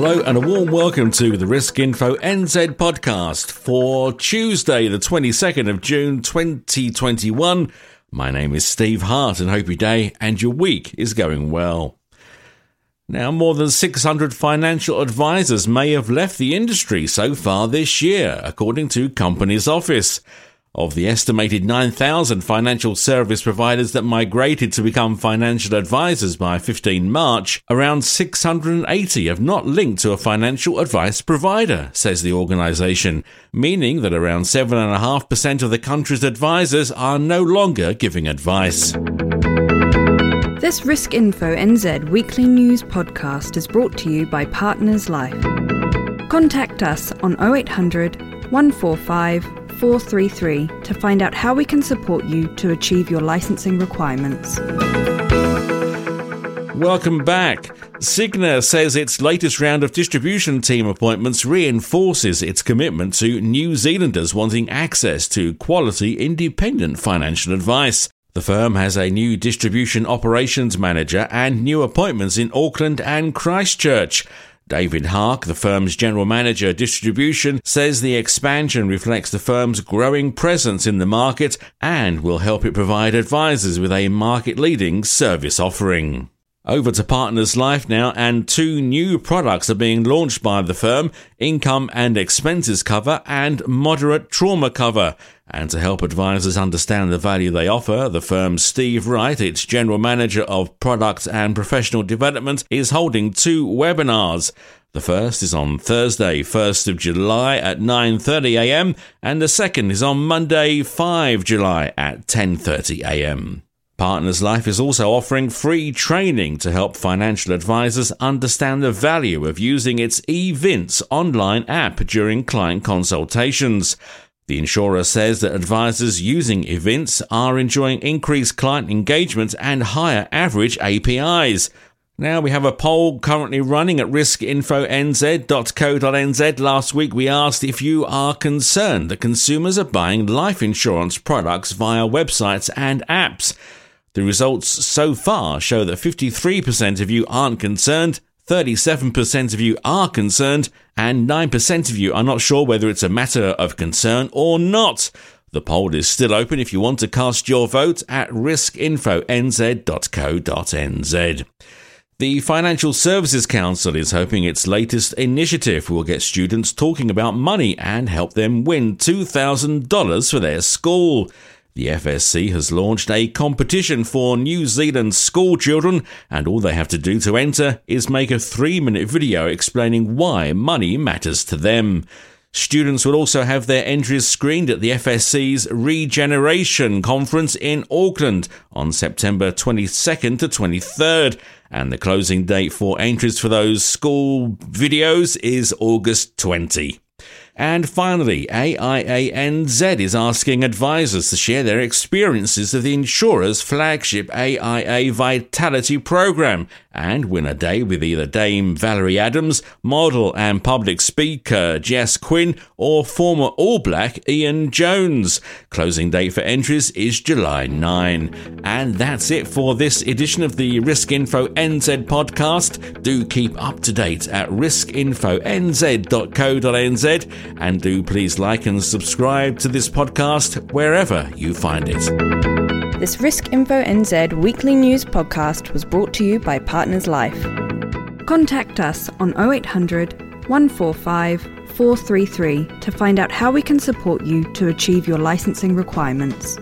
Hello and a warm welcome to the Risk Info NZ podcast for Tuesday, the 22nd of June 2021. My name is Steve Hart and hope your day and your week is going well. Now, more than 600 financial advisors may have left the industry so far this year, according to Companies Office. Of the estimated 9,000 financial service providers that migrated to become financial advisors by 15 March, around 680 have not linked to a financial advice provider, says the organisation, meaning that around 7.5% of the country's advisors are no longer giving advice. This Risk Info NZ weekly news podcast is brought to you by Partners Life. Contact us on 0800 145 433 to find out how we can support you to achieve your licensing requirements. Welcome back. Cigna says its latest round of distribution team appointments reinforces its commitment to New Zealanders wanting access to quality independent financial advice. The firm has a new distribution operations manager and new appointments in Auckland and Christchurch. David Hark, the firm's general manager distribution, says the expansion reflects the firm's growing presence in the market and will help it provide advisors with a market leading service offering. Over to Partners Life now, and two new products are being launched by the firm income and expenses cover and moderate trauma cover. And to help advisors understand the value they offer, the firm's Steve Wright, its general manager of product and professional development, is holding two webinars. The first is on Thursday, 1st of July at 9:30 a.m. and the second is on Monday, 5 July at 10:30 a.m. Partners Life is also offering free training to help financial advisors understand the value of using its eVince online app during client consultations. The insurer says that advisors using eVince are enjoying increased client engagement and higher average APIs. Now we have a poll currently running at riskinfonz.co.nz. Last week we asked if you are concerned that consumers are buying life insurance products via websites and apps. The results so far show that 53% of you aren't concerned, 37% of you are concerned, and 9% of you are not sure whether it's a matter of concern or not. The poll is still open if you want to cast your vote at riskinfonz.co.nz. The Financial Services Council is hoping its latest initiative will get students talking about money and help them win $2,000 for their school. The FSC has launched a competition for New Zealand school children, and all they have to do to enter is make a three minute video explaining why money matters to them. Students will also have their entries screened at the FSC's Regeneration Conference in Auckland on September 22nd to 23rd, and the closing date for entries for those school videos is August 20. And finally, AIANZ is asking advisors to share their experiences of the insurer's flagship AIA Vitality program and win a day with either Dame Valerie Adams, model and public speaker Jess Quinn, or former All Black Ian Jones. Closing date for entries is July 9. And that's it for this edition of the Risk Info NZ podcast. Do keep up to date at riskinfonz.co.nz and do please like and subscribe to this podcast wherever you find it. This Risk Info NZ weekly news podcast was brought to you by Partners Life. Contact us on 0800 145 433 to find out how we can support you to achieve your licensing requirements.